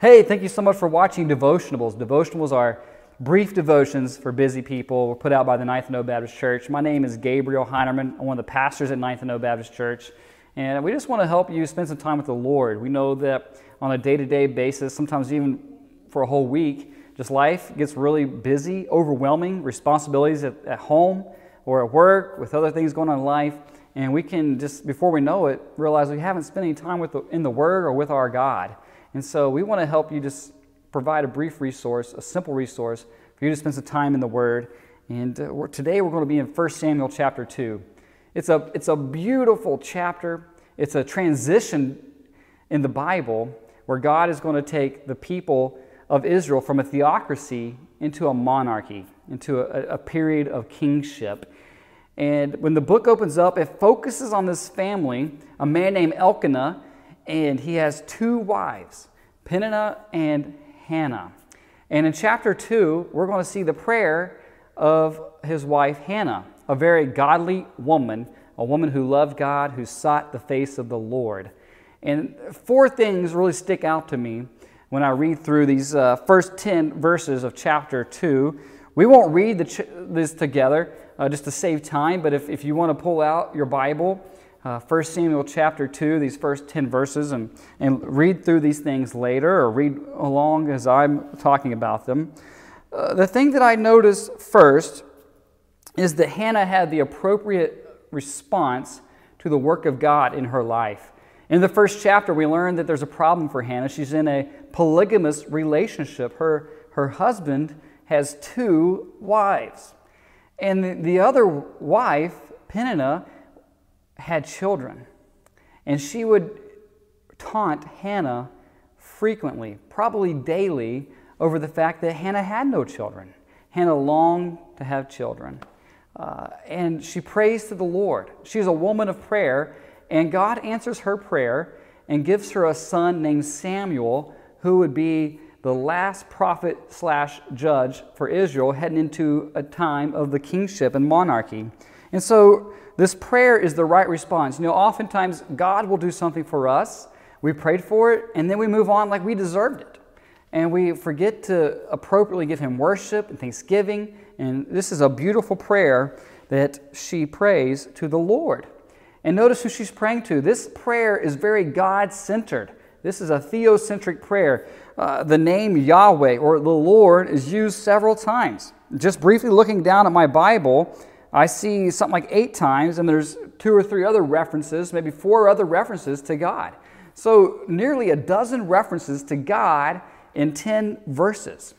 Hey, thank you so much for watching Devotionables. Devotionables are brief devotions for busy people. We're put out by the Ninth and O Baptist Church. My name is Gabriel Heinerman. I'm one of the pastors at Ninth and O Baptist Church. And we just want to help you spend some time with the Lord. We know that on a day to day basis, sometimes even for a whole week, just life gets really busy, overwhelming, responsibilities at, at home or at work, with other things going on in life. And we can just, before we know it, realize we haven't spent any time with the, in the Word or with our God. And so we want to help you just provide a brief resource, a simple resource for you to spend some time in the Word. And uh, we're, today we're going to be in 1 Samuel chapter 2. It's a, it's a beautiful chapter. It's a transition in the Bible where God is going to take the people of Israel from a theocracy into a monarchy, into a, a period of kingship. And when the book opens up, it focuses on this family, a man named Elkanah, and he has two wives, Peninnah and Hannah. And in chapter 2, we're going to see the prayer of his wife Hannah, a very godly woman, a woman who loved God, who sought the face of the Lord. And four things really stick out to me when I read through these uh, first 10 verses of chapter 2. We won't read ch- this together uh, just to save time, but if, if you want to pull out your Bible, uh, 1 Samuel chapter 2, these first 10 verses, and, and read through these things later or read along as I'm talking about them. Uh, the thing that I notice first is that Hannah had the appropriate response to the work of God in her life. In the first chapter, we learn that there's a problem for Hannah. She's in a polygamous relationship. Her, her husband has two wives. And the, the other wife, Peninnah, had children. And she would taunt Hannah frequently, probably daily, over the fact that Hannah had no children. Hannah longed to have children. Uh, and she prays to the Lord. She's a woman of prayer, and God answers her prayer and gives her a son named Samuel, who would be the last prophet slash judge for Israel, heading into a time of the kingship and monarchy. And so this prayer is the right response. You know, oftentimes God will do something for us, we prayed for it, and then we move on like we deserved it. And we forget to appropriately give Him worship and thanksgiving. And this is a beautiful prayer that she prays to the Lord. And notice who she's praying to. This prayer is very God centered. This is a theocentric prayer. Uh, the name Yahweh or the Lord is used several times. Just briefly looking down at my Bible, I see something like eight times, and there's two or three other references, maybe four other references to God. So, nearly a dozen references to God in 10 verses.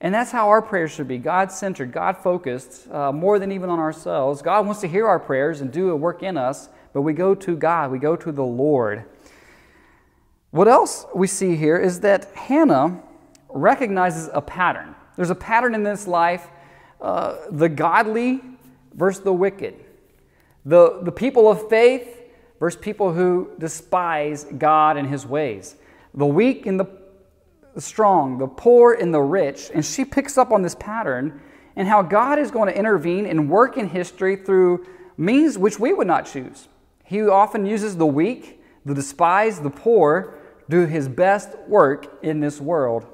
And that's how our prayers should be God centered, God focused, uh, more than even on ourselves. God wants to hear our prayers and do a work in us, but we go to God, we go to the Lord. What else we see here is that Hannah recognizes a pattern. There's a pattern in this life. Uh, the godly versus the wicked, the, the people of faith versus people who despise God and his ways, the weak and the, strong, the poor and the rich. And she picks up on this pattern and how God is going to intervene and work in history through means which we would not choose. He often uses the weak, the despised, the poor, do his best work in this world.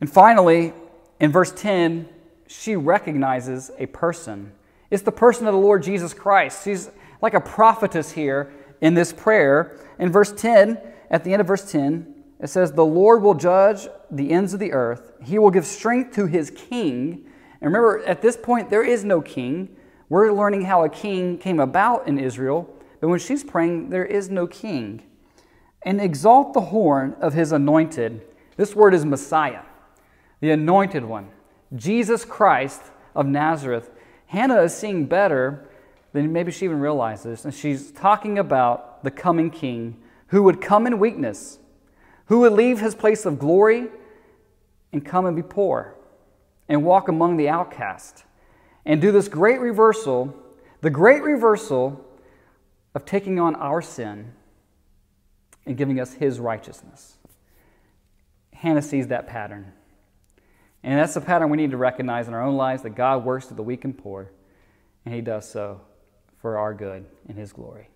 And finally, in verse 10, she recognizes a person. It's the person of the Lord Jesus Christ. She's like a prophetess here in this prayer. In verse 10, at the end of verse 10, it says, The Lord will judge the ends of the earth. He will give strength to his king. And remember, at this point, there is no king. We're learning how a king came about in Israel. But when she's praying, there is no king. And exalt the horn of his anointed. This word is Messiah, the anointed one, Jesus Christ of Nazareth. Hannah is seeing better than maybe she even realizes. And she's talking about the coming king who would come in weakness, who would leave his place of glory and come and be poor and walk among the outcast and do this great reversal, the great reversal of taking on our sin and giving us his righteousness. Hannah sees that pattern. And that's the pattern we need to recognize in our own lives that God works to the weak and poor, and He does so for our good and His glory.